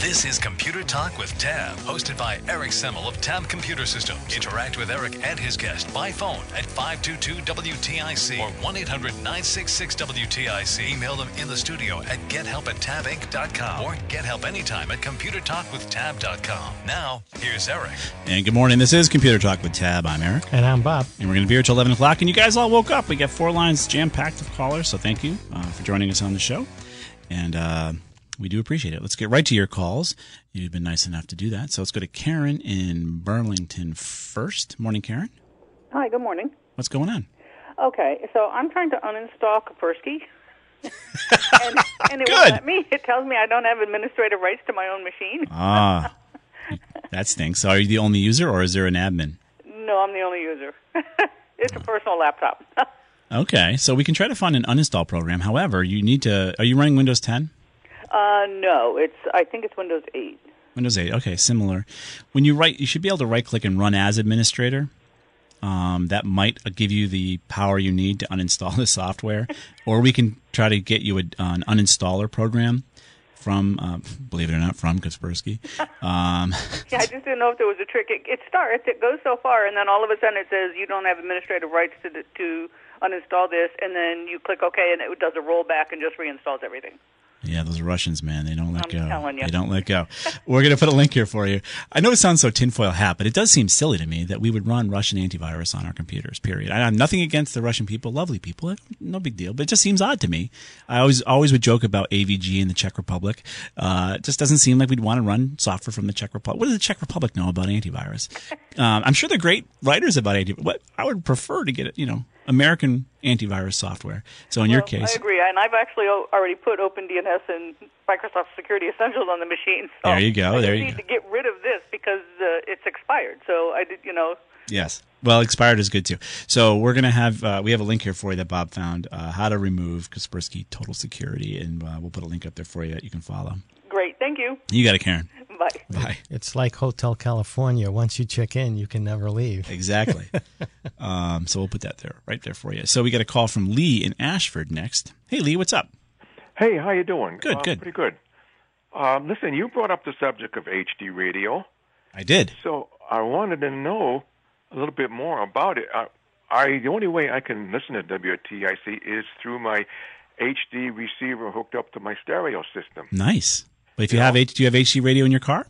This is Computer Talk with Tab, hosted by Eric Semmel of Tab Computer Systems. Interact with Eric and his guest by phone at 522-WTIC or 1-800-966-WTIC. Email them in the studio at gethelp at tabinc.com or get help anytime at computertalkwithtab.com. Now, here's Eric. And good morning. This is Computer Talk with Tab. I'm Eric. And I'm Bob. And we're going to be here till 11 o'clock. And you guys all woke up. We got four lines jam packed of callers. So thank you uh, for joining us on the show. And uh, we do appreciate it. Let's get right to your calls. You've been nice enough to do that. So let's go to Karen in Burlington first. Morning, Karen. Hi, good morning. What's going on? Okay, so I'm trying to uninstall Kaspersky. and, and it Good. won't let me. It tells me I don't have administrative rights to my own machine. Ah, that stinks. Are you the only user or is there an admin? No, I'm the only user. it's a personal laptop. Okay, so we can try to find an uninstall program. However, you need to. Are you running Windows 10? Uh, no, it's. I think it's Windows 8. Windows 8. Okay, similar. When you write, you should be able to right click and run as administrator. Um, that might give you the power you need to uninstall the software, or we can try to get you a, an uninstaller program from, uh, believe it or not, from Kaspersky. Um, Yeah, I just didn't know if there was a trick. It, it starts, it goes so far, and then all of a sudden it says you don't have administrative rights to to uninstall this, and then you click OK, and it does a rollback and just reinstalls everything. Yeah, those Russians, man, they don't let I'm go. They don't let go. We're going to put a link here for you. I know it sounds so tinfoil hat, but it does seem silly to me that we would run Russian antivirus on our computers. Period. I have nothing against the Russian people, lovely people, no big deal. But it just seems odd to me. I always always would joke about AVG in the Czech Republic. Uh, it just doesn't seem like we'd want to run software from the Czech Republic. What does the Czech Republic know about antivirus? um, I'm sure they're great writers about antivirus. What I would prefer to get it, you know, American antivirus software. So in your case, I agree, and I've actually already put OpenDNS and Microsoft Security Essentials on the machine. So There you go, there you need go. to get rid of this because uh, it's expired. So I did, you know, Yes. Well, expired is good too. So we're gonna have uh, we have a link here for you that Bob found uh, how to remove Kaspersky Total Security, and uh, we'll put a link up there for you that you can follow. great. Thank you. You got it, Karen. Bye. Bye. It's like Hotel California. Once you check in, you can never leave. Exactly. um, so we'll put that there, right there for you. So we got a call from Lee in Ashford next. Hey, Lee, what's up? Hey, how you doing? Good, Uh, good. Pretty good. Um, listen, you brought up the subject of HD radio, I did. so I wanted to know a little bit more about it. I, I the only way I can listen to WTIC is through my HD receiver hooked up to my stereo system. Nice. But if you have H, do you have HD radio in your car?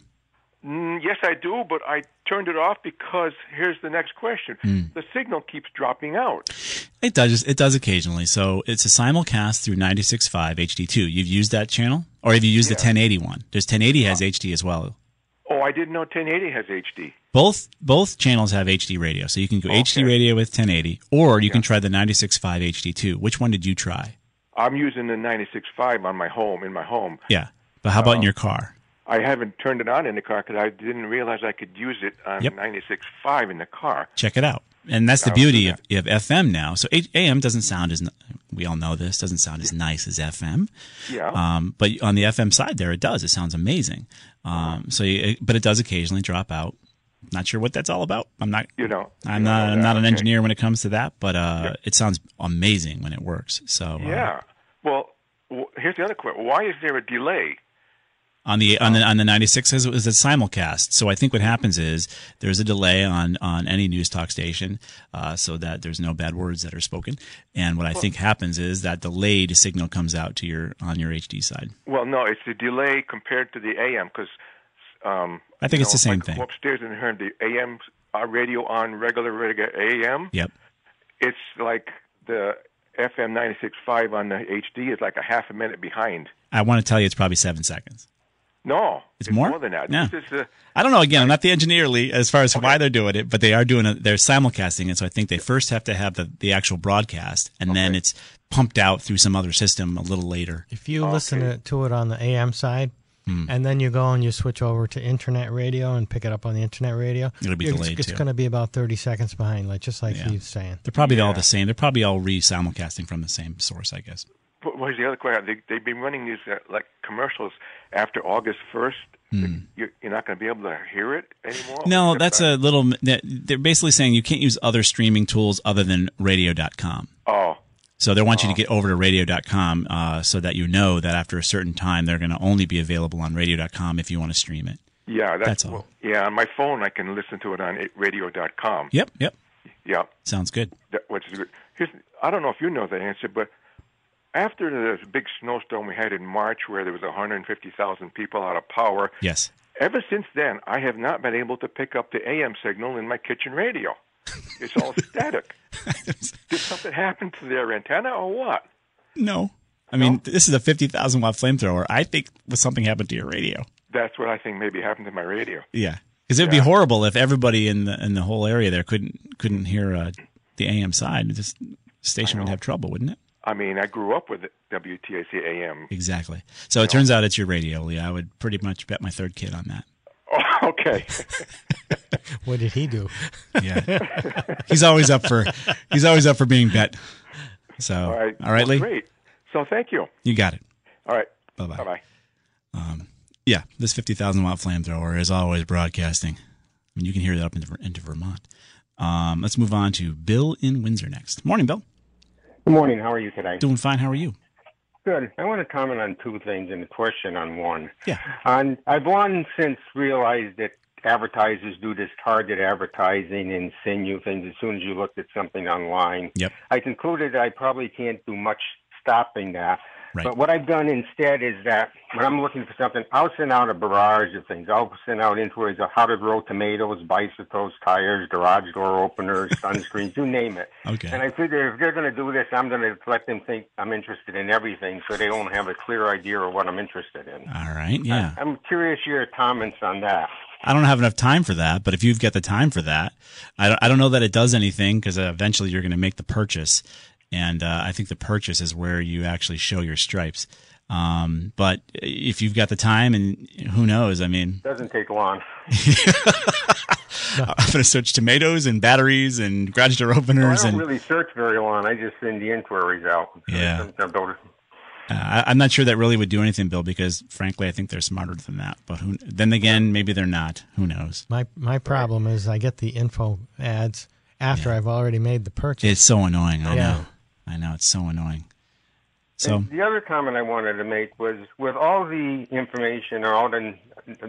Mm, yes, I do, but I turned it off because here's the next question: Hmm. the signal keeps dropping out. It does. It does occasionally. So it's a simulcast through 96.5 HD2. You've used that channel, or have you used the 1080 one? There's 1080 has HD as well. Oh, I didn't know 1080 has HD. Both both channels have HD radio, so you can go HD radio with 1080, or you can try the 96.5 HD2. Which one did you try? I'm using the 96.5 on my home in my home. Yeah, but how about in your car? I haven't turned it on in the car because I didn't realize I could use it on Yep. 96.5 in the car. Check it out. And that's the beauty of, of FM now. So AM doesn't sound as we all know this doesn't sound as nice as FM. Yeah. Um, but on the FM side, there it does. It sounds amazing. Um, so, you, but it does occasionally drop out. Not sure what that's all about. I'm not. You know, I'm not. know I'm not an okay. engineer when it comes to that. But uh, it sounds amazing when it works. So uh, Yeah. Well, w- here's the other question: Why is there a delay? On the on the on the 96 it was a simulcast. So I think what happens is there's a delay on on any news talk station, uh, so that there's no bad words that are spoken. And what I think happens is that delayed signal comes out to your on your HD side. Well, no, it's a delay compared to the AM because. Um, I think it's the same I thing. Upstairs and heard the AM uh, radio on regular regular AM. Yep. It's like the FM 96.5 on the HD is like a half a minute behind. I want to tell you it's probably seven seconds. No, It's more? than that. Yeah. This is uh, I don't know. Again, I'm not the engineer Lee, as far as why they're doing it, but they are doing it. They're simulcasting it, so I think they first have to have the, the actual broadcast, and then it's pumped out through some other system a little later. If you listen to, to it on the AM side, Hmm. and then you go and you switch over to internet radio and pick it up on the internet radio, It'll be it's, delayed, It's too. going to be about 30 seconds behind, like just like Yeah. Steve's saying. They're probably all the same. They're probably all re simulcasting from the same source, I guess. What was the other question? They, they've been running these uh, like commercials after August first. You're, you're not going to be able to hear it anymore. No, that's a little. They're basically saying you can't use other streaming tools other than radio.com. Oh, So they want you to get over to radio.com uh, so that you know that after a certain time they're going to only be available on radio.com if you want to stream it. yeah, that's, That's all. well, yeah, on my phone I can listen to it on radio.com. Yep, yep. Yeah, Sounds good. that, which is good. Here's, I don't know if you know the answer, but after the big snowstorm we had in March, where there was 150,000 people out of power, Yes. ever since then I have not been able to pick up the AM signal in my kitchen radio. It's all static. Did something happen to their antenna or what? No. I mean, this is a 50,000 watt flamethrower. I think something happened to your radio. That's what I think maybe happened to my radio. Yeah. Because it would be horrible if everybody in the in the whole area there couldn't couldn't hear uh, the AM side. This station would have trouble, wouldn't it? I mean, I grew up with WTIC AM. Exactly. So it turns out it's your radio, Lee. I would pretty much bet my third kid on that. Oh, okay. What did he do? Yeah. he's always up for he's always up for being bet. So All right. all right, Well, Lee. Great. So thank you. You got it. All right. Bye-bye. Bye bye. Yeah, this 50,000 watt flamethrower is always broadcasting. I mean, you can hear that up into, into Vermont. Um, let's move on to Bill in Windsor next. Morning, Bill. Good morning. How are you today? Doing fine. How are you? Good. I want to comment on two things and a question on one. Yeah. On I've long since realized that advertisers do this target advertising and send you things as soon as you looked at something online. Yep. I concluded I probably can't do much stopping that. Right. But what I've done instead is that when I'm looking for something, I'll send out a barrage of things. I'll send out inquiries of how to grow tomatoes, bicycles, tires, garage door openers, sunscreens, you name it. Okay. And I figure if they're going to do this, I'm going to let them think I'm interested in everything so they don't have a clear idea of what I'm interested in. All right. Yeah. I'm curious your comments on that. I don't have enough time for that, but if you've got the time for that, I don't, I don't know that it does anything because eventually you're going to make the purchase. And uh, I think the purchase is where you actually show your stripes. Um, but if you've got the time, and who knows, I mean, Doesn't take long. I'm going to search tomatoes and batteries and garage door Well, I openers. don't and really search very long. I just send the inquiries out. Yeah. Sometimes- uh, I, I'm not sure that really would do anything, Bill, because frankly, I think they're smarter than that. But who, then again, maybe they're not. Who knows? My my problem is I get the info ads after I've already made the purchase. It's so annoying. I Yeah. know. I know. It's so annoying. So, And the other comment I wanted to make was with all the information or all the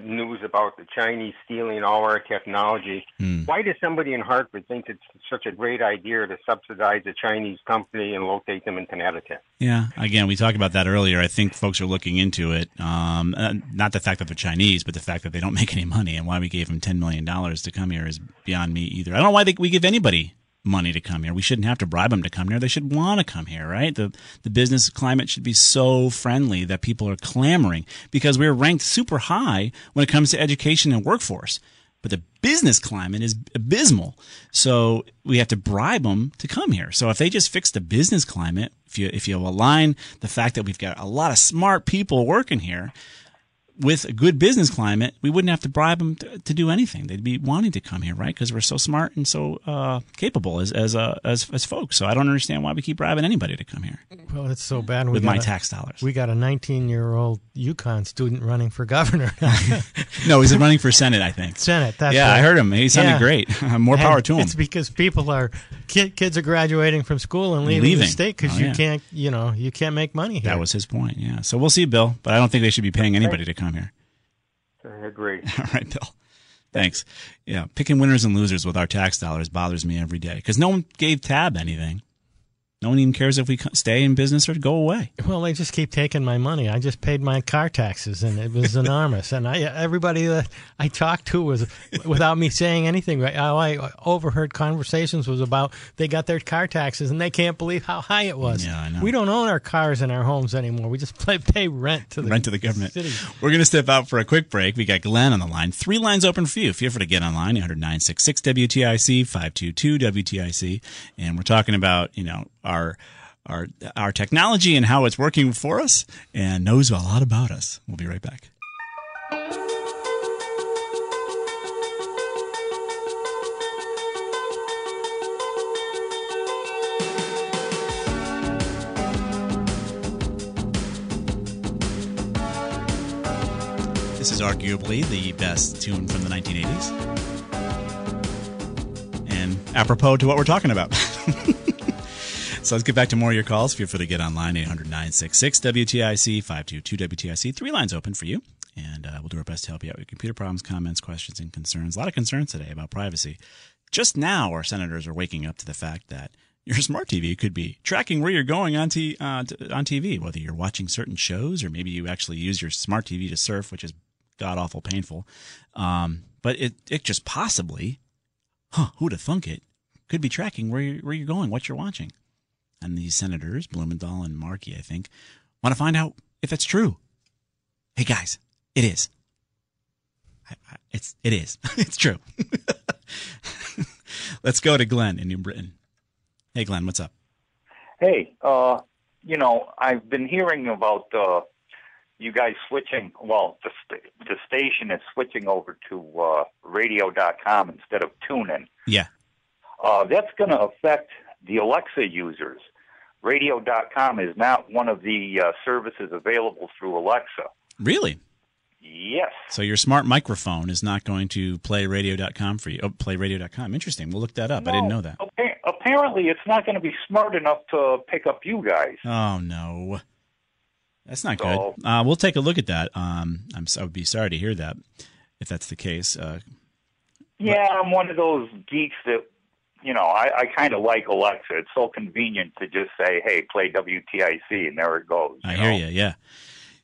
news about the Chinese stealing all our technology, Hmm. why does somebody in Hartford think it's such a great idea to subsidize a Chinese company and locate them in Connecticut? Yeah, again, we talked about that earlier. I think folks are looking into it. Um, uh, not the fact that they're Chinese, but the fact that they don't make any money and why we gave them $10 million to come here is beyond me either. I don't know why they, we give anybody money to come here. We shouldn't have to bribe them to come here. They should want to come here, right? The, the business climate should be so friendly that people are clamoring because we're ranked super high when it comes to education and workforce. But the business climate is abysmal. So we have to bribe them to come here. So if they just fix the business climate, if you, if you align the fact that we've got a lot of smart people working here with a good business climate, we wouldn't have to bribe them to, to do anything. They'd be wanting to come here, right? Because we're so smart and so uh, capable as as, uh, as as folks. So I don't understand why we keep bribing anybody to come here well, it's so bad. We with my a- tax dollars. We got a 19 year old UConn student running for governor. no, he's running for senate, I think. Senate. That's yeah, right. I heard him. He sounded Yeah. great. More power And to him. It's because people are kid, kids are graduating from school and leaving, Leaving. the state because Oh, you yeah. can't, you know, you can't make money here. That was his point. Yeah. So we'll see, Bill. But I don't think they should be paying anybody to come here. I agree. All right, Bill. Thanks. Yeah, picking winners and losers with our tax dollars bothers me every day because no one gave Tab anything. No one even cares if we stay in business or go away. Well, they just keep taking my money. I just paid my car taxes, and it was enormous. And I, everybody that I talked to was, without me saying anything, right? All I overheard conversations was about they got their car taxes, and they can't believe how high it was. Yeah, I know. We don't own our cars and our homes anymore. We just pay, pay rent to the rent to the government. city. We're going to step out for a quick break. We got Glenn on the line. Three lines open for you. Feel free to get online, 80966 WTIC, 522 WTIC. And we're talking about, you know, our, our, our technology and how it's working for us and knows a lot about us. We'll be right back. This is arguably the best tune from the 1980s. And apropos to what we're talking about. so let's get back to more of your calls. Feel free to get online, 800 966 WTIC, 522 WTIC. Three lines open for you. And uh, we'll do our best to help you out with computer problems, comments, questions, and concerns. A lot of concerns today about privacy. Just now, our senators are waking up to the fact that your smart TV could be tracking where you're going on, t- uh, t- on TV, whether you're watching certain shows or maybe you actually use your smart TV to surf, which is god awful painful. Um, but it it just possibly, huh? Who'd have thunk it? Could be tracking where you're, where you're going, what you're watching. And these senators, Blumenthal and Markey, I think, want to find out if that's true. Hey guys, it is. I, I, it's it is. it's true. Let's go to Glenn in New Britain. Hey Glenn, what's up? Hey, uh, you know, I've been hearing about uh, you guys switching. Well, the st- the station is switching over to uh, Radio.com instead of TuneIn. Yeah. Uh, that's going to affect the Alexa users. Radio.com is not one of the uh, services available through Alexa. Really? Yes. So your smart microphone is not going to play radio.com for you. Oh, play radio.com. Interesting. We'll look that up. I didn't know that. Appa- apparently, it's not going to be smart enough to pick up you guys. Oh no, that's not So- good. Uh, we'll take a look at that. Um, I'm I would be sorry to hear that if that's the case. Uh, Yeah, I'm one of those geeks that, you know, I, I kind of like Alexa. It's so convenient to just say, hey, play WTIC, and there it goes. I you hear know? you. Yeah.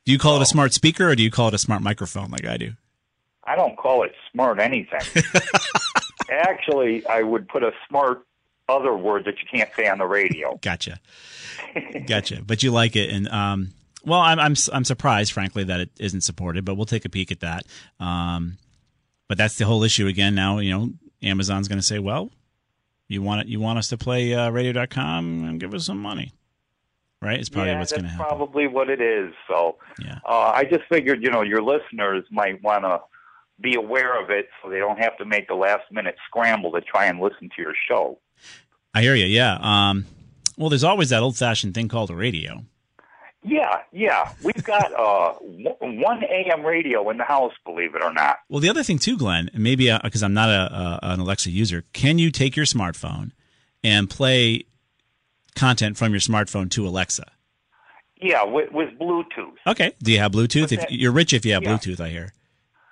Do you call it a smart speaker or do you call it a smart microphone like I do? I don't call it smart anything. Actually, I would put a smart other word that you can't say on the radio. Gotcha. Gotcha. But you like it, and um, well, I'm I'm I'm surprised, frankly, that it isn't supported. But we'll take a peek at that. Um, but that's the whole issue again. Now you know Amazon's going to say, well, you want it, you want us to play uh, Radio.com and give us some money, right? It's probably yeah, what's going to happen. probably what it is. So Yeah. uh, I just figured, you know, your listeners might want to be aware of it so they don't have to make the last minute scramble to try and listen to your show. I hear you. Yeah. Um, well, there's always that old fashioned thing called a radio. Yeah, yeah. We've got uh, one AM radio in the house, believe it or not. Well, the other thing too, Glenn, maybe because I'm not a, a an Alexa user, can you take your smartphone and play content from your smartphone to Alexa? Yeah, with, with Bluetooth. Okay. Do you have Bluetooth? If you're rich, if you have Yeah. Bluetooth, I hear.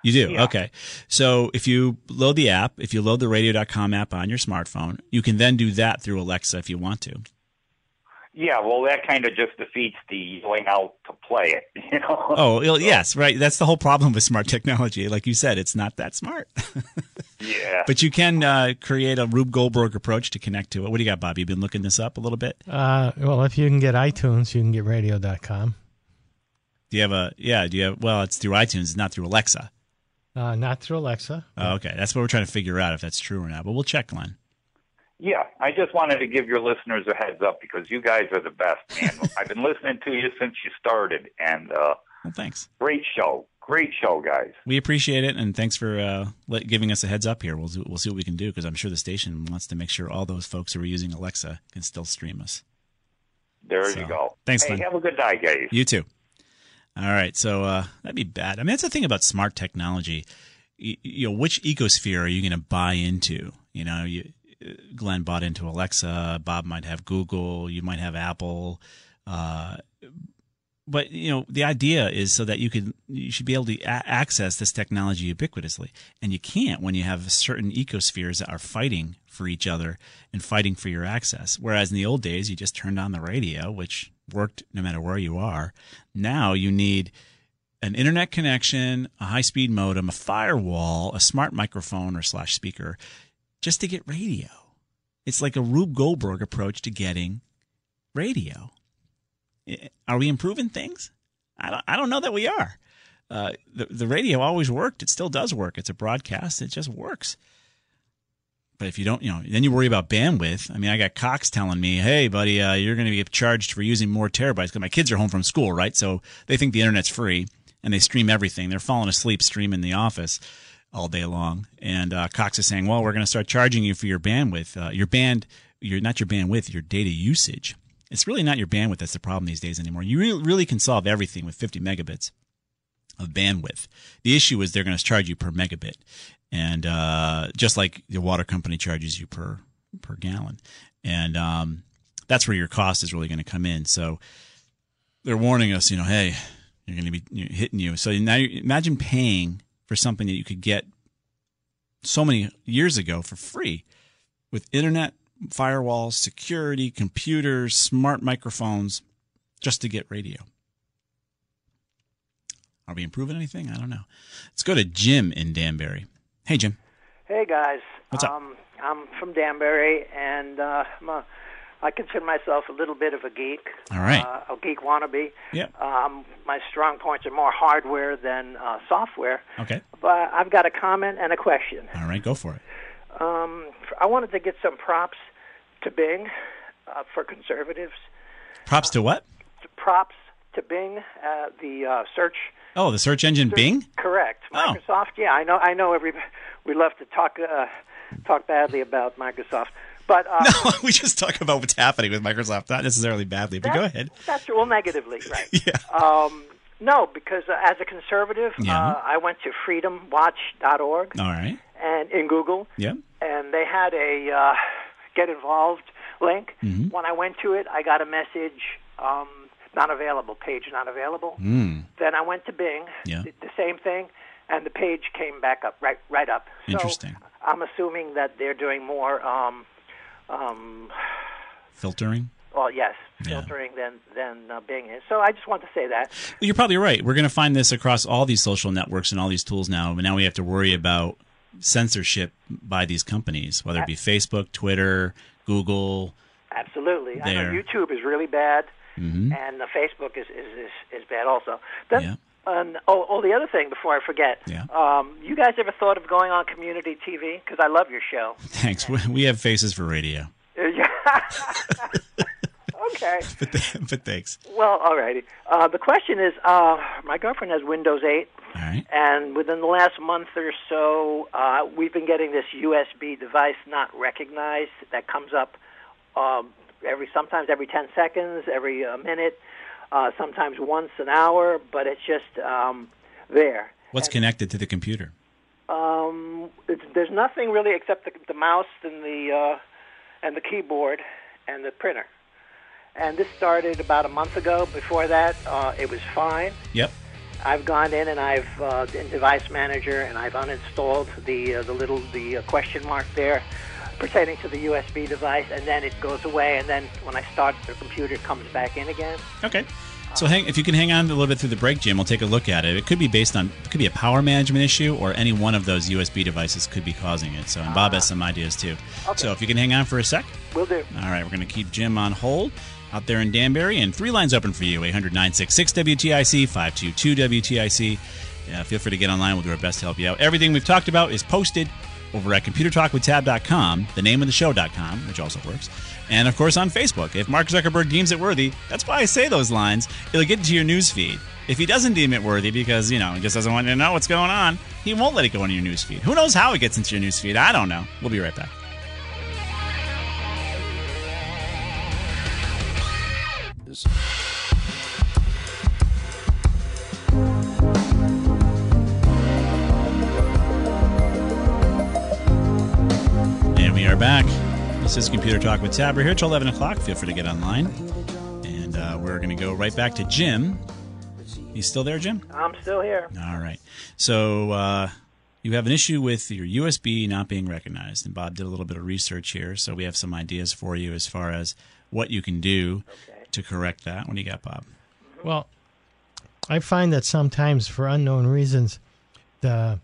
You do. Yeah. Okay. So if you load the app, if you load the radio.com app on your smartphone, you can then do that through Alexa if you want to. Yeah, well, that kind of just defeats the going out to play it, you know? Oh, well, yes, right. That's the whole problem with smart technology. Like you said, it's not that smart. yeah. but you can uh, create a Rube Goldberg approach to connect to it. What do you got, Bob? You've been looking this up a little bit. Uh, well, if you can get iTunes, you can get radio.com. Do you have a yeah? Do you have well? It's through iTunes, it's not through Alexa. Uh, not through Alexa. Oh, okay, that's what we're trying to figure out if that's true or not. But we'll check, Glenn. Yeah, I just wanted to give your listeners a heads up because you guys are the best, man. I've been listening to you since you started, and uh, Well, thanks. great show. Great show, guys. We appreciate it, and thanks for uh, let, giving us a heads up here. We'll we'll see what we can do because I'm sure the station wants to make sure all those folks who are using Alexa can still stream us. There So, you go. thanks, hey, Lynn. have a good night, guys. You too. All right, so uh, that'd be bad. I mean, that's the thing about smart technology. You, you know, which ecosphere are you going to buy into? You know, you, Glenn bought into Alexa. Bob might have Google. You might have Apple. Uh, but you know the idea is so that you could you should be able to a- access this technology ubiquitously and you can't when you have certain ecospheres that are fighting for each other and fighting for your access whereas in the old days you just turned on the radio which worked no matter where you are now you need an internet connection a high speed modem a firewall a smart microphone or slash speaker just to get radio it's like a rube goldberg approach to getting radio are we improving things? I don't, I don't know that we are. Uh, the, the radio always worked. It still does work. It's a broadcast. It just works. But if you don't, you know, then you worry about bandwidth. I mean, I got Cox telling me, "Hey, buddy, uh, you're going to get charged for using more terabytes." Because my kids are home from school, right? So they think the internet's free, and they stream everything. They're falling asleep streaming The Office all day long. And uh, Cox is saying, "Well, we're going to start charging you for your bandwidth, uh, your band, your not your bandwidth, your data usage." It's really not your bandwidth that's the problem these days anymore. You really, really can solve everything with 50 megabits of bandwidth. The issue is they're going to charge you per megabit, and uh, just like the water company charges you per per gallon, and um, that's where your cost is really going to come in. So they're warning us, you know, hey, you're going to be hitting you. So now you, imagine paying for something that you could get so many years ago for free with internet firewalls, security, computers, smart microphones, just to get radio. Are we improving anything? I don't know. Let's go to Jim in Danbury. Hey, Jim. Hey, guys. What's up? Um, I'm from Danbury, and uh, I'm a, I consider myself a little bit of a geek. All right. Uh, a geek wannabe. Yep. Um, my strong points are more hardware than uh, software. Okay. But I've got a comment and a question. All right, go for it. Um, I wanted to get some props to Bing uh, for conservatives. Props to what? Props to Bing, uh, the uh, search. Oh, the search engine Bing? Correct. Oh. Microsoft. Yeah, I know. I know. Every we love to talk uh, talk badly about Microsoft, but uh, No, we just talk about what's happening with Microsoft, not necessarily badly, but go ahead. That's well, negatively, right? Yeah. Um, no, because uh, as a conservative, Yeah. uh, I went to freedomwatch.org All right. and in Google, Yep. and they had a uh, get involved link. Mhm. When I went to it, I got a message, um, not available, page not available. Mm. Then I went to Bing, Yeah. did the same thing, and the page came back up, right, right up. So Interesting. I'm assuming that they're doing more, um, um, Filtering? well, yes, Yeah. filtering than than uh, Bing is. So I just want to say that. Well, you're probably right. We're going to find this across all these social networks and all these tools now. But now we have to worry about censorship by these companies, whether it be Facebook, Twitter, Google. Absolutely. I know YouTube is really bad, Mhm. and uh, Facebook is, is, is, is bad also. Then, Yeah. And, oh, oh, the other thing before I forget. Yeah. Um, you guys ever thought of going on community TV? Because I love your show. Thanks. We- We have faces for radio. okay. But, but thanks. Well, all righty. Uh, the question is, uh, my girlfriend has Windows 8, All right. and within the last month or so, uh, we've been getting this USB device not recognized that comes up um, every sometimes every 10 seconds, every uh, minute, uh, sometimes once an hour, but it's just um, there. What's connected to the computer? Um, it's, there's nothing really except the, the mouse and the uh, and the keyboard and the printer. And this started about a month ago. Before that, uh, it was fine. Yep. I've gone in and I've uh, in Device Manager and I've uninstalled the uh, the little the uh, question mark there pertaining to the USB device, and then it goes away. And then when I start the computer, it comes back in again. Okay. So hang, if you can hang on a little bit through the break, Jim, we'll take a look at it. It could be based on, it could be a power management issue, or any one of those USB devices could be causing it. So, and Bob has ah. some ideas too. Okay. So, if you can hang on for a sec. we'll do. All right, we're going to keep Jim on hold out there in Danbury, and three lines open for you: 800 966 WTIC, 522 WTIC. Yeah, feel free to get online. We'll do our best to help you out. Everything we've talked about is posted over at computertalkwithtab.com, the name of the show.com, which also works, and of course on Facebook. If Mark Zuckerberg deems it worthy, that's why I say those lines, it'll get into your news feed. If he doesn't deem it worthy because, you know, he just doesn't want you to know what's going on, he won't let it go into your news feed. Who knows how it gets into your news feed? I don't know. We'll be right back. This is Computer Talk with Tab. We're here till 11 o'clock. Feel free to get online. And uh, we're going to go right back to Jim You still there, Jim? I'm still here. All right. So uh, you have an issue with your USB not being recognized, and Bob did a little bit of research here, so we have some ideas for you as far as what you can do Okay. to correct that. What do you got, Bob? Well, I find that sometimes, for unknown reasons, the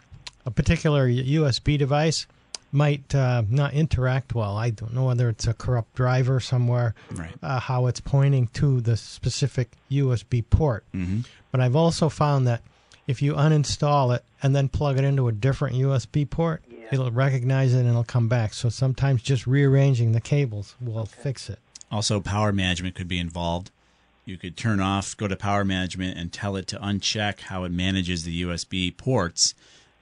a particular USB device might uh, not interact well. I don't know whether it's a corrupt driver somewhere, Right. uh, how it's pointing to the specific USB port. Mm-hmm. But I've also found that if you uninstall it and then plug it into a different USB port, Yeah. it'll recognize it and it'll come back. So sometimes just rearranging the cables will fix it. Also, power management could be involved. You could turn off, go to power management, and tell it to uncheck how it manages the USB ports.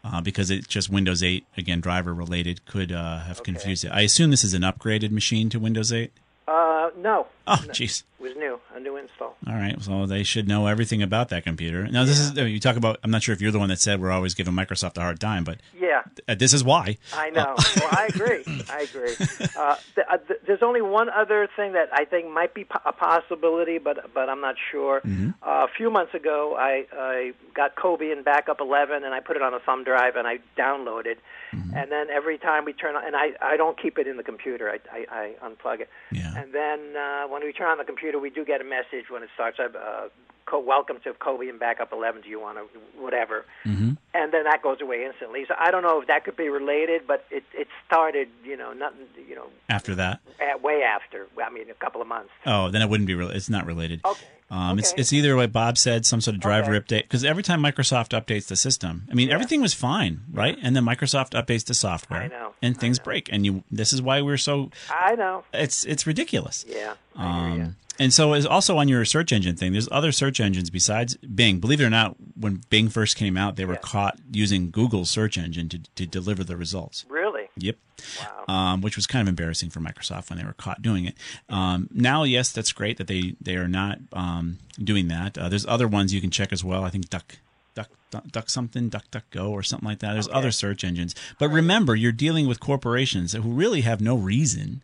Uh, because it's just Windows 8, again, driver related, could uh, have confused it. I assume this is an upgraded machine to Windows 8. Uh, no. Oh, jeez. It was new, a new install. All right, so they should know everything about that computer. Now, this is you talk about. I'm not sure if you're the one that said we're always giving Microsoft a hard time, but Yeah, uh, this is why. I know. well, I agree. I agree. Uh, th- uh, th- there's only one other thing that I think might be po- a possibility, but but I'm not sure. Mm-hmm. Uh, a few months ago, I, I got Cobian Backup 11, and I put it on a thumb drive, and I downloaded. Mm-hmm. And then every time we turn on, and I, I don't keep it in the computer. I, I, I unplug it. Yeah. And then uh, when we turn on the computer, we do get a message when it starts up. Uh, co- welcome to Cobian Backup 11. Do you want to whatever? Mm-hmm. And then that goes away instantly. So I don't know if that could be related, but it it started, you know, nothing, you know, After that, at, way after. I mean, a couple of months. oh, then it wouldn't be. Re- it's not related. Okay. Um, It's Okay. it's either what Bob said, some sort of driver Okay. update. Because every time Microsoft updates the system, I mean, everything was fine, right? And then Microsoft updates the software, I know. and things break. And you, this is why we're so. I know. It's it's ridiculous. Yeah. I hear ya. Um, and so, is also on your search engine thing. There's other search engines besides Bing. Believe it or not, when Bing first came out, they were caught using Google's search engine to to deliver the results. Really? Yep. Wow. Um, which was kind of embarrassing for Microsoft when they were caught doing it. Um, now, yes, that's great that they they are not um, doing that. Uh, there's other ones you can check as well. I think Duck. Duck, duck, duck something, duck, duck, go, or something like that. There's other search engines, but remember, you're dealing with corporations who really have no reason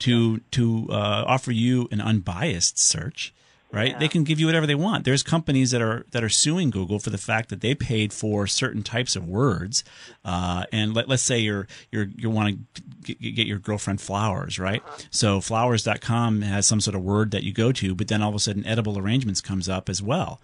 to to uh, offer you an unbiased search right? They can give you whatever they want. There's companies that are that are suing google for the fact that they paid for certain types of words. Uh, and let, let's say you're you're you want to get, get your girlfriend flowers right? So flowers.com has some sort of word that you go to but then all of a sudden edible arrangements comes up as well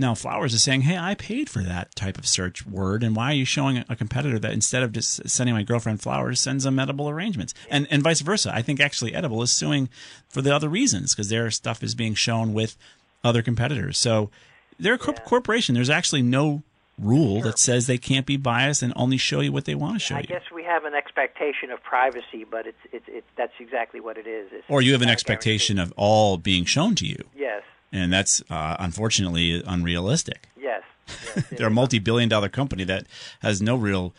now flowers is saying hey i paid for that type of search word and why are you showing a competitor that instead of just sending my girlfriend flowers sends them edible arrangements? And and vice versa. I think actually edible is suing for the other reasons because their stuff is being shown with other competitors. So they're a corp- corporation. There's actually no rule that says they can't be biased and only show you what they want to show I you. I guess we have an expectation of privacy, but it's it's it's that's exactly what it is. It's or you have an expectation of all being shown to you. Yes. And that's uh, unfortunately unrealistic Yes. yes they're a multi-billion dollar company that has no real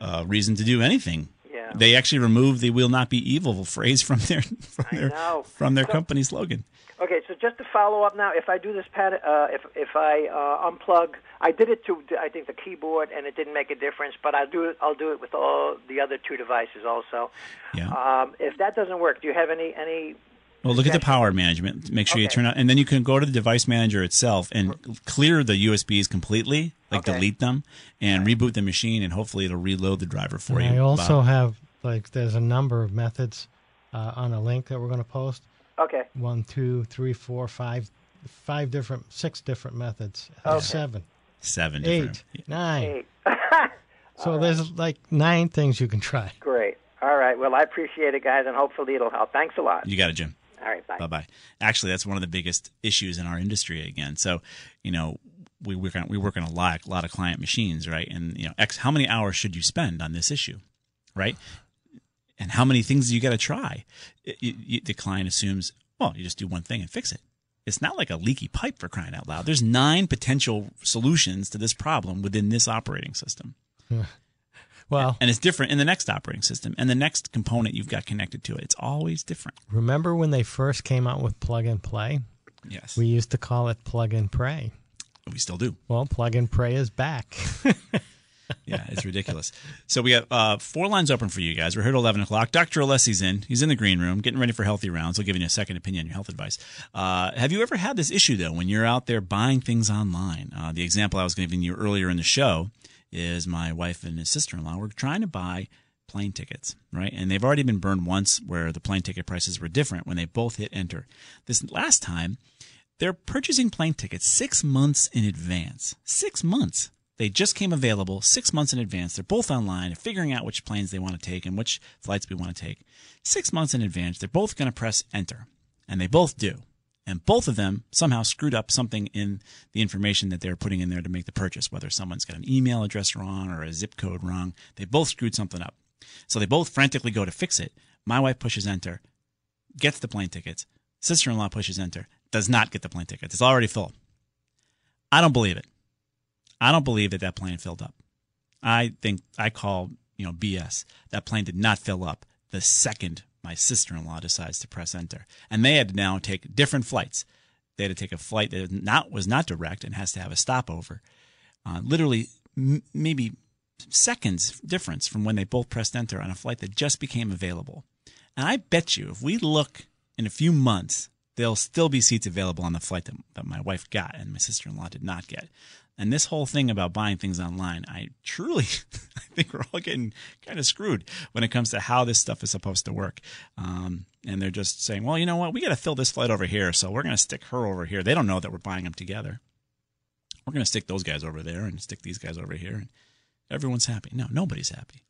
uh, reason to do anything. Yeah. They actually removed the "will not be evil" phrase from their from their from their So- company slogan. Okay, so just to follow up now, if I do this pat, uh, if if I uh, unplug, I did it to I think the keyboard, and it didn't make a difference. But I'll do it. I'll do it with all the other two devices also. Yeah. Um, if that doesn't work, do you have any any? Well, look at the power management. Make sure you Okay. turn on, and then you can go to the device manager itself and clear the USBs completely, like Okay. delete them, and reboot the machine, and hopefully it'll reload the driver for And you. I also Bob. have like there's a number of methods uh, on a link that we're going to post. Okay. One, two, three, four, five, five different, six different methods. Okay. Seven, seven eight, different. nine. Eight. So there's like nine things you can try. Great. All right. Well, I appreciate it, guys, and hopefully it'll help. Thanks a lot. You got it, Jim. All right. Bye. Bye bye. Actually, that's one of the biggest issues in our industry again. So, you know, we work on we work on a lot a lot of client machines, right? And you know, X how many hours should you spend on this issue, right? And how many things do you got to try? It- you- you- the client assumes, well, you just do one thing and fix it. It's not like a leaky pipe for crying out loud. There's nine potential solutions to this problem within this operating system. Well, And it's different in the next operating system and the next component you've got connected to it. It's always different. remember when they first came out with plug and play? Yes. We used to call it plug and pray. We still do. Well, plug and pray is back. Yeah, it's ridiculous. so we have uh, four lines open for you guys. We're here till 11 o'clock. Dr. Alessi's in. He's in the green room getting ready for healthy rounds. He'll give you a second opinion on your health advice. Uh, have you ever had this issue, though, when you're out there buying things online? Uh, the example I was giving you earlier in the show is my wife and his sister-in-law were trying to buy plane tickets, right? And they've already been burned once where the plane ticket prices were different when they both hit enter. This last time, they're purchasing plane tickets six months in advance. Six months. They just came available six months in advance. They're both online, figuring out which planes they want to take and which flights we want to take. Six months in advance, they're both going to press enter. And they both do. And both of them somehow screwed up something in the information that they're putting in there to make the purchase, whether someone's got an email address wrong or a zip code wrong. They both screwed something up. So they both frantically go to fix it. My wife pushes enter, gets the plane tickets. Sister in law pushes enter, does not get the plane tickets. It's already full. I don't believe it. I don't believe that that plane filled up. I think I call you know BS. That plane did not fill up the second my sister-in-law decides to press enter, and they had to now take different flights. They had to take a flight that not was not direct and has to have a stopover. Uh, literally, m- maybe seconds difference from when they both pressed enter on a flight that just became available. And I bet you, if we look in a few months, there'll still be seats available on the flight that, that my wife got and my sister-in-law did not get. And this whole thing about buying things online, I truly I think we're all getting kind of screwed when it comes to how this stuff is supposed to work. Um, and they're just saying, well, you know what? We got to fill this flight over here, so we're going to stick her over here. They don't know that we're buying them together. We're going to stick those guys over there and stick these guys over here, and everyone's happy. No, nobody's happy.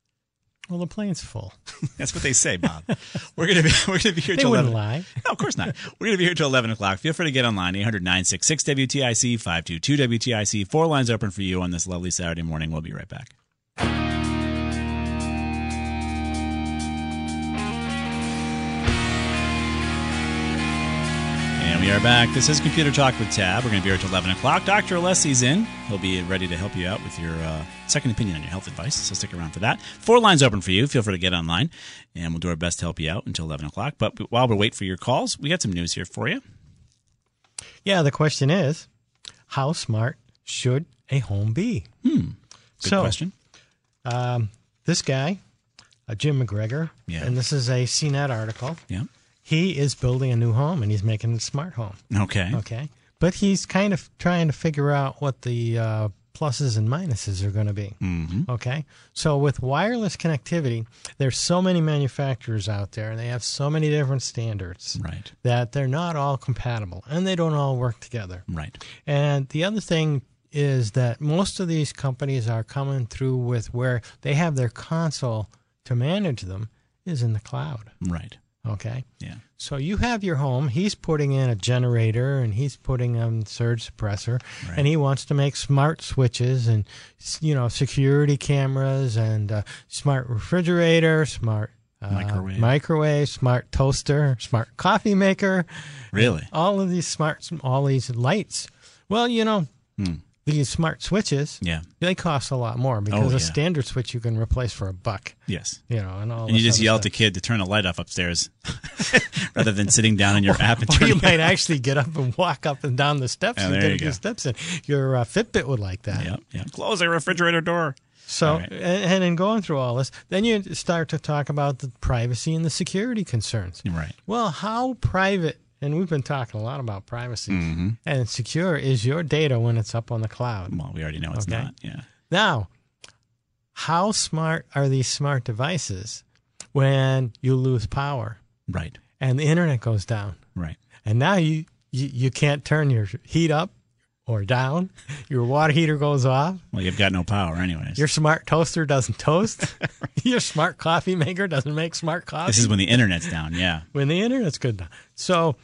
Well, the plane's full. That's what they say, Bob. we're gonna be we're gonna be here They till wouldn't 11. lie. No, of course not. We're gonna be here till eleven o'clock. Feel free to get online 800-966 WTIC five two two WTIC. Four lines open for you on this lovely Saturday morning. We'll be right back. We are back. This is Computer Talk with Tab. We're going to be here till 11 o'clock. Dr. Alessi's in. He'll be ready to help you out with your uh, second opinion on your health advice, so stick around for that. Four lines open for you. Feel free to get online, and we'll do our best to help you out until 11 o'clock. But while we wait for your calls, we got some news here for you. Yeah, the question is, how smart should a home be? Hmm. Good So- question. Um, this guy, uh, Jim McGregor, Yeah. and this is a CNET article. Yeah. He is building a new home and he's making a smart home. Okay. Okay. But he's kind of trying to figure out what the uh, pluses and minuses are going to be. Mm-hmm. Okay. So with wireless connectivity, there's so many manufacturers out there and they have so many different standards Right. that they're not all compatible and they don't all work together. Right. And the other thing is that most of these companies are coming through with where they have their console to manage them is in the cloud. Right. Okay. Yeah. So you have your home. He's putting in a generator and he's putting in surge suppressor, Right. and he wants to make smart switches and you know security cameras and uh, smart refrigerator, smart uh, Microwave. microwave, smart toaster, smart coffee maker. Really? All of these smart, all these lights. Well, you know, Hmm. These smart switches. Yeah. They cost a lot more because Oh, a yeah. standard switch you can replace for a buck. Yes. You know, and all. And you just yell stuff. at the kid to turn the light off upstairs rather than sitting down in your app and Or you might actually get up and walk up and down the steps Yeah, and get you a few steps in. Your uh, Fitbit would like that. Yeah, Yep. Close the refrigerator door. So, right. and, and in going through all this, then you start to talk about the privacy and the security concerns. Right. Well, how private, and we've been talking a lot about privacy Mm-hmm. and secure is your data when it's up on the cloud. Well, we already know it's Okay. not. Yeah. Now, how smart are these smart devices when you lose power Right. and the internet goes down? Right. And now you, you, you can't turn your heat up or down. Your water heater goes off. Well, you've got no power, anyways. Your smart toaster doesn't toast. Your smart coffee maker doesn't make smart coffee. this is when the internet's down. Yeah. when the internet's good. So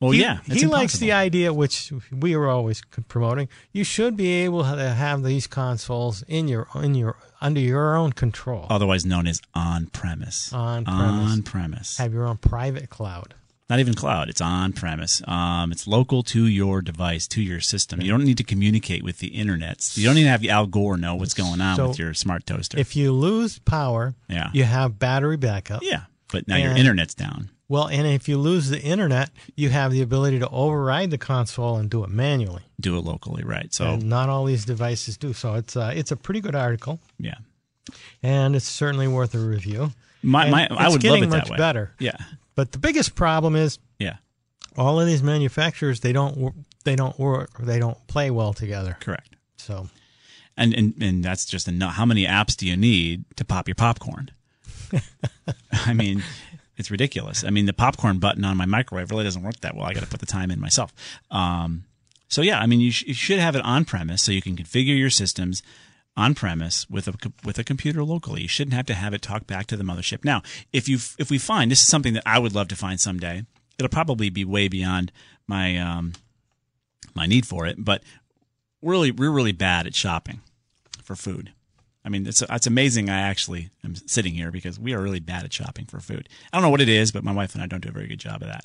Well, he, yeah. he likes the idea, which we were always promoting. You should be able to have these consoles in your in your under your own control. otherwise known as on premise. On premise. On premise. Have your own private cloud. Not even cloud. It's on premise. Um, it's local to your device, to your system. You don't need to communicate with the internet. You don't even have Al Gore know what's going on So, with your smart toaster. If you lose power, Yeah. you have battery backup. yeah. But now your internet's down. Well, and if you lose the internet, you have the ability to override the console and do it manually. Do it locally, right? So and not all these devices do. So it's uh, it's a pretty good article, yeah, and it's certainly worth a review. my, my I would love it much that way. better. Yeah, But the biggest problem is yeah, all of these manufacturers they don't they don't work they don't play well together. correct. So And and and that's just enough. How many apps do you need to pop your popcorn? I mean, it's ridiculous. I mean, the popcorn button on my microwave really doesn't work that well. I got to put the time in myself. Um, so yeah, I mean, you, sh- you should have it on premise so you can configure your systems on premise with a with a computer locally. You shouldn't have to have it talk back to the mothership. Now, if you if we find this is something that I would love to find someday, it'll probably be way beyond my um, my need for it. But we're really, we're really bad at shopping for food. I mean, it's it's amazing. I actually am sitting here because we are really bad at shopping for food. I don't know what it is, but my wife and I don't do a very good job of that.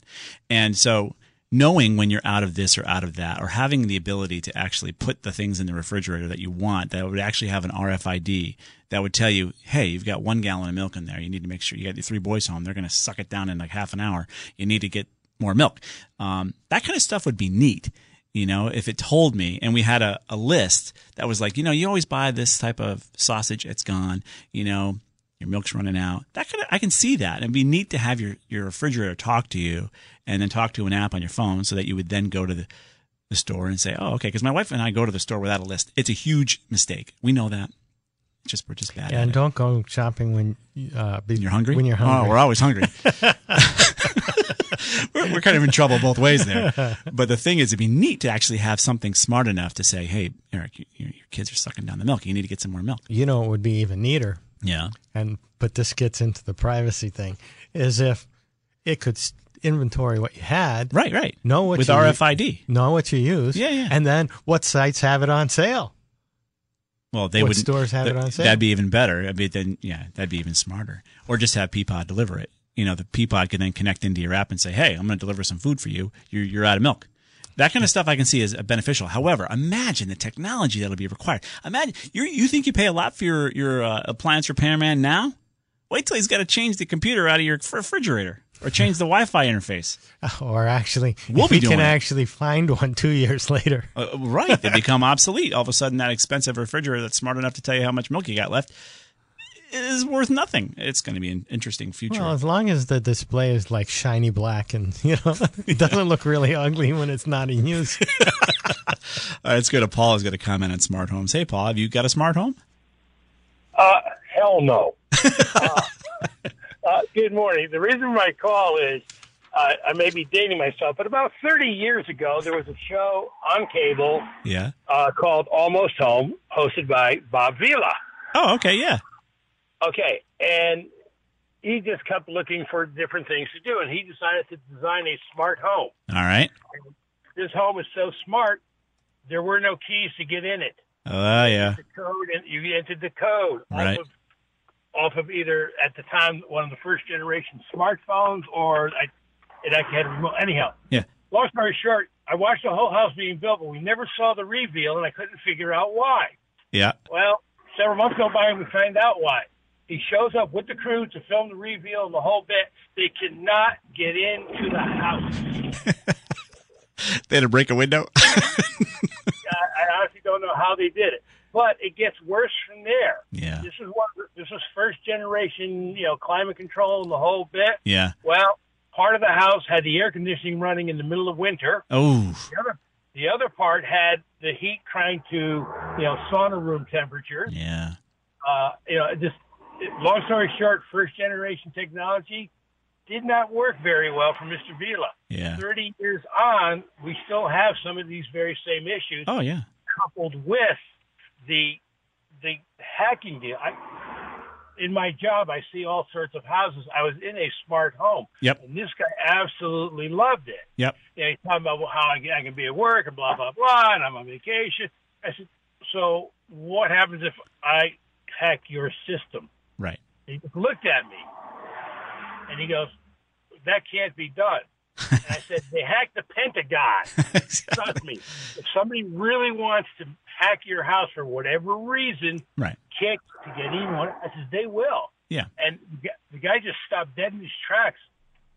And so, knowing when you're out of this or out of that, or having the ability to actually put the things in the refrigerator that you want, that would actually have an RFID that would tell you, hey, you've got one gallon of milk in there. You need to make sure you got your three boys home. They're going to suck it down in like half an hour. You need to get more milk. Um, that kind of stuff would be neat you know, if it told me and we had a, a list that was like, you know, you always buy this type of sausage, it's gone, you know, your milk's running out. That could I can see that. It'd be neat to have your, your refrigerator talk to you and then talk to an app on your phone so that you would then go to the, the store and say, oh, okay, because my wife and I go to the store without a list. It's a huge mistake. We know that. It's just we're just bad Yeah, and it. don't go shopping when uh, be, You're hungry? When you're hungry. Oh, we're always hungry. we're, we're kind of in trouble both ways there. But the thing is, it'd be neat to actually have something smart enough to say, hey, Eric, you, your kids are sucking down the milk. You need to get some more milk. you know, it would be even neater. Yeah. and but this gets into the privacy thing is if it could inventory what you had Right, right. know what With you, RFID. know what you use Yeah, yeah. and then what sites have it on sale Well, they would. What stores have it on sale? That'd be even better. I mean, then yeah, that'd be even smarter. Or just have Peapod deliver it. You know, the Peapod can then connect into your app and say, "Hey, I'm going to deliver some food for you. You're you're out of milk." That kind of stuff I can see as beneficial. However, imagine the technology that'll be required. Imagine you you think you pay a lot for your your uh, appliance repairman now? Wait till he's got to change the computer out of your refrigerator or change the Wi-Fi interface. or actually We'll be we can it. actually find one two years later Uh, right, they become obsolete. All of a sudden, that expensive refrigerator that's smart enough to tell you how much milk you got left is worth nothing. It's going to be an interesting future. well as long as the display is like shiny black and you know it doesn't look really ugly when it's not in use All right, let's go to Paul. Who's got a comment on smart homes. Hey, Paul, have you got a smart home? Uh, hell no. uh, uh, good morning. The reason for my call is uh, I may be dating myself, but about 30 years ago, there was a show on cable Yeah. uh, called Almost Home, hosted by Bob Vila. Oh, okay. Yeah. Okay, and he just kept looking for different things to do, and he decided to design a smart home. All right. This home is so smart, there were no keys to get in it. Oh, yeah. the code and you entered the code Right. off of off of either at the time one of the first generation smartphones or I, it actually had a remote. Anyhow, Yeah. long story short, I watched the whole house being built, but we never saw the reveal, and I couldn't figure out why. Yeah. Well, several months go by and we find out why. He shows up with the crew to film the reveal and the whole bit. They cannot get into the house. They had to break a window. I, I honestly don't know how they did it, but it gets worse from there. Yeah. This is one. This is first generation, you know, climate control and the whole bit. yeah. Well, part of the house had the air conditioning running in the middle of winter. Oh, The other, the other part had the heat trying to, you know, sauna room temperature. yeah. Uh, you know, just long story short, first generation technology did not work very well for Mr. Vila. Yeah. 30 years on, we still have some of these very same issues Oh, yeah. coupled with the the hacking deal. I, in my job, I see all sorts of houses. I was in a smart home, Yep. and this guy absolutely loved it. Yep. Know, he's talking about how I I can be at work and blah blah blah, and I'm on vacation. I said, so what happens if I hack your system? Right. He just looked at me, and he goes, "That can't be done." And I said, "They hacked the Pentagon." Trust me. If somebody really wants to hack your house for whatever reason, Right. kick to get in one, I said they will. Yeah. And the guy- the guy just stopped dead in his tracks,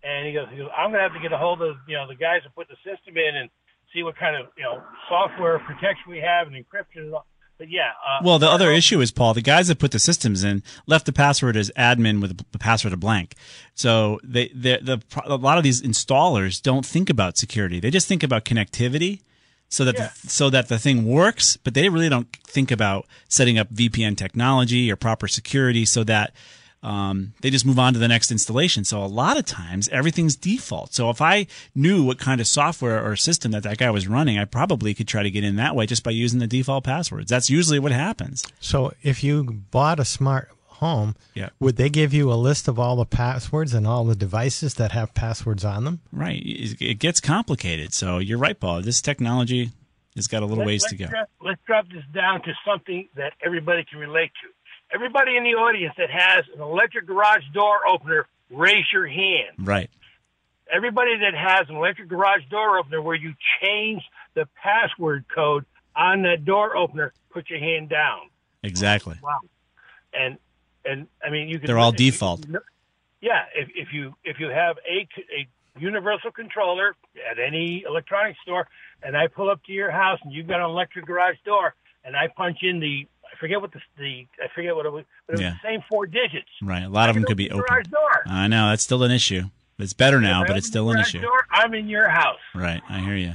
And he goes, he goes, I'm going to have to get a hold of you know the guys that put the system in and see what kind of you know software protection we have and encryption and all. But yeah. Uh, Well, the other issue is Paul. The guys that put the systems in left the password as admin with the password a blank. So they, they the a lot of these installers don't think about security. They just think about connectivity, so that Yeah. the, so that the thing works. But they really don't think about setting up VPN technology or proper security, so that um, they just move on to the next installation. So a lot of times everything's default. So if I knew what kind of software or system that that guy was running, I probably could try to get in that way just by using the default passwords. That's usually what happens. So if you bought a smart home, Yeah. would they give you a list of all the passwords and all the devices that have passwords on them? Right. It it gets complicated. So you're right, Paul. This technology has got a little Let's- ways let's to go. Drop, let's drop this down to something that everybody can relate to. Everybody in the audience that has an electric garage door opener, raise your hand. Right. Everybody that has an electric garage door opener where you change the password code on that door opener, put your hand down. Exactly. Wow. And and I mean you can They're all you- default. yeah, if if you if you have a a universal controller at any electronics store, and I pull up to your house and you've got an electric garage door, and I punch in the I forget what the the I forget what it was, but it was Yeah. the same four digits. Right. A lot of them could be open the door. I know. That's still an issue. It's better now, If but it's still an issue. Door, I'm in your house. Right. I hear you.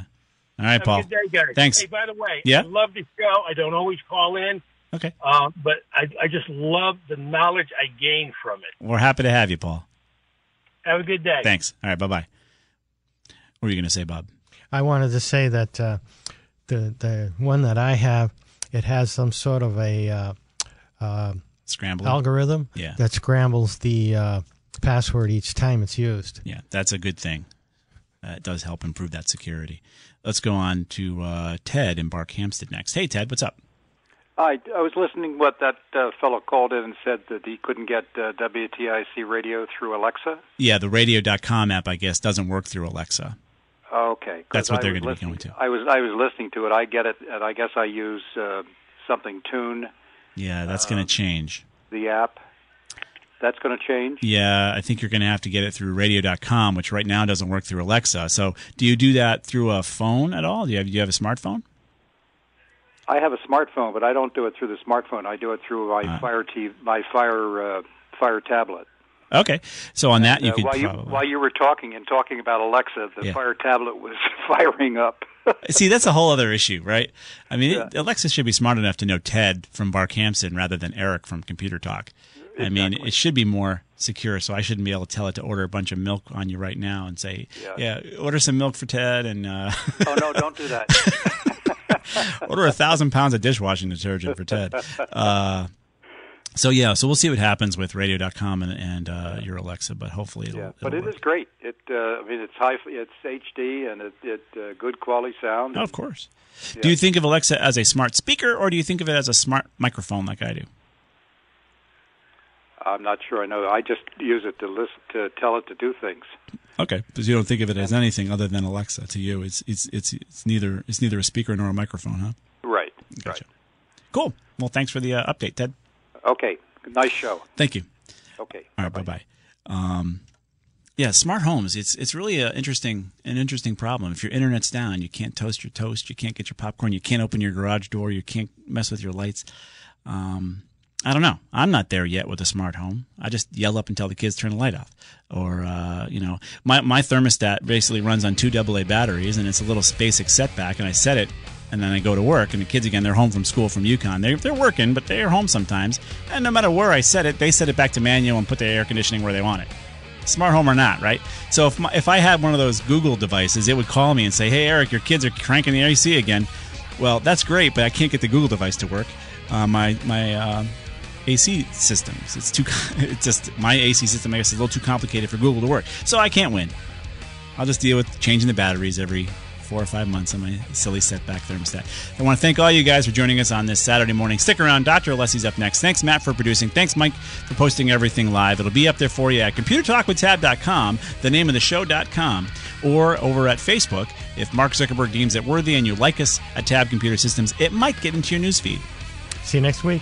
All right, Have Paul. good day, guys. Thanks. Hey, by the way, Yeah? I love the show. I don't always call in, Okay. uh, but I, I just love the knowledge I gain from it. We're happy to have you, Paul. Have a good day. Thanks. All right. Bye bye. What were you going to say, Bob? I wanted to say that uh, the the one that I have, it has some sort of a uh, uh, Scrambling. algorithm Yeah. that scrambles the uh, password each time it's used. Yeah, that's a good thing. Uh, it does help improve that security. Let's go on to uh, Ted in Barkhamsted next. Hey, Ted, what's up? I, I was listening what that uh, fellow called in and said that he couldn't get uh, WTIC radio through Alexa. Yeah, the radio.com app, I guess, doesn't work through Alexa. Okay, That's what I they're gonna be listening- going to. I was I was listening to it. I get it, and I guess I use uh, something Tune Yeah, that's going to change. the app. That's going to change. Yeah, I think you're going to have to get it through radio.com, which right now doesn't work through Alexa. So, do you do that through a phone at all? Do you have, do you have a smartphone? I have a smartphone, but I don't do it through the smartphone. I do it through my Uh. Fire TV, my Fire uh, Fire tablet. Okay. So, on that, you Uh, could while you probably. while you were talking and talking about Alexa, the Yeah. Fire tablet was firing up. See, that's a whole other issue, right? I mean, Yeah. it, Alexa should be smart enough to know Ted from Barkhamsted rather than Eric from Computer Talk. I mean, it should be more secure, so I shouldn't be able to tell it to order a bunch of milk on you right now and say, Yeah. "Yeah, order some milk for Ted and uh, oh no, don't do that. order a thousand pounds of dishwashing detergent for Ted." Uh, so yeah, so we'll see what happens with Radio.com and, and uh, your Alexa, but hopefully it'll. Yeah, it'll but it work. is great. It, uh, I mean, it's high, it's HD, and it, it uh, good quality sound. Oh, of course. Do you think of Alexa as a smart speaker, or do you think of it as a smart microphone, like I do? I'm not sure. I know. I just use it to listen to tell it to do things. Okay, because you don't think of it as anything other than Alexa to you. It's it's it's it's neither it's neither a speaker nor a microphone, huh? Right. Gotcha. Cool. Well, thanks for the uh, update, Ted. Okay. Nice show. Thank you. Okay. All right. Bye bye. Um, yeah, smart homes. It's it's really a interesting an interesting problem. If your internet's down, you can't toast your toast, you can't get your popcorn, you can't open your garage door, you can't mess with your lights. Um, I don't know. I'm not there yet with a smart home. I just yell up and tell the kids turn the light off. Or, uh, you know, my, my thermostat basically runs on two AA batteries and it's a little basic setback and I set it and then I go to work and the kids again, they're home from school from UConn. They're, they're working, but they're home sometimes. And no matter where I set it, they set it back to manual and put the air conditioning where they want it. Smart home or not, right? So if, my, if I had one of those Google devices, it would call me and say, hey, Eric, your kids are cranking the AC again. Well, that's great, but I can't get the Google device to work. Uh, my my uh, AC systems. It's too. It's just my AC system. I guess is a little too complicated for Google to work. So I can't win. I'll just deal with changing the batteries every four or five months on my silly setback thermostat. I want to thank all you guys for joining us on this Saturday morning. Stick around. Dr. Alessi's up next. Thanks, Matt, for producing. Thanks, Mike, for posting everything live. It'll be up there for you at computertalkwithtab.com, the name of the show.com, or over at Facebook. If Mark Zuckerberg deems it worthy and you like us at Tab Computer Systems, it might get into your newsfeed. See you next week.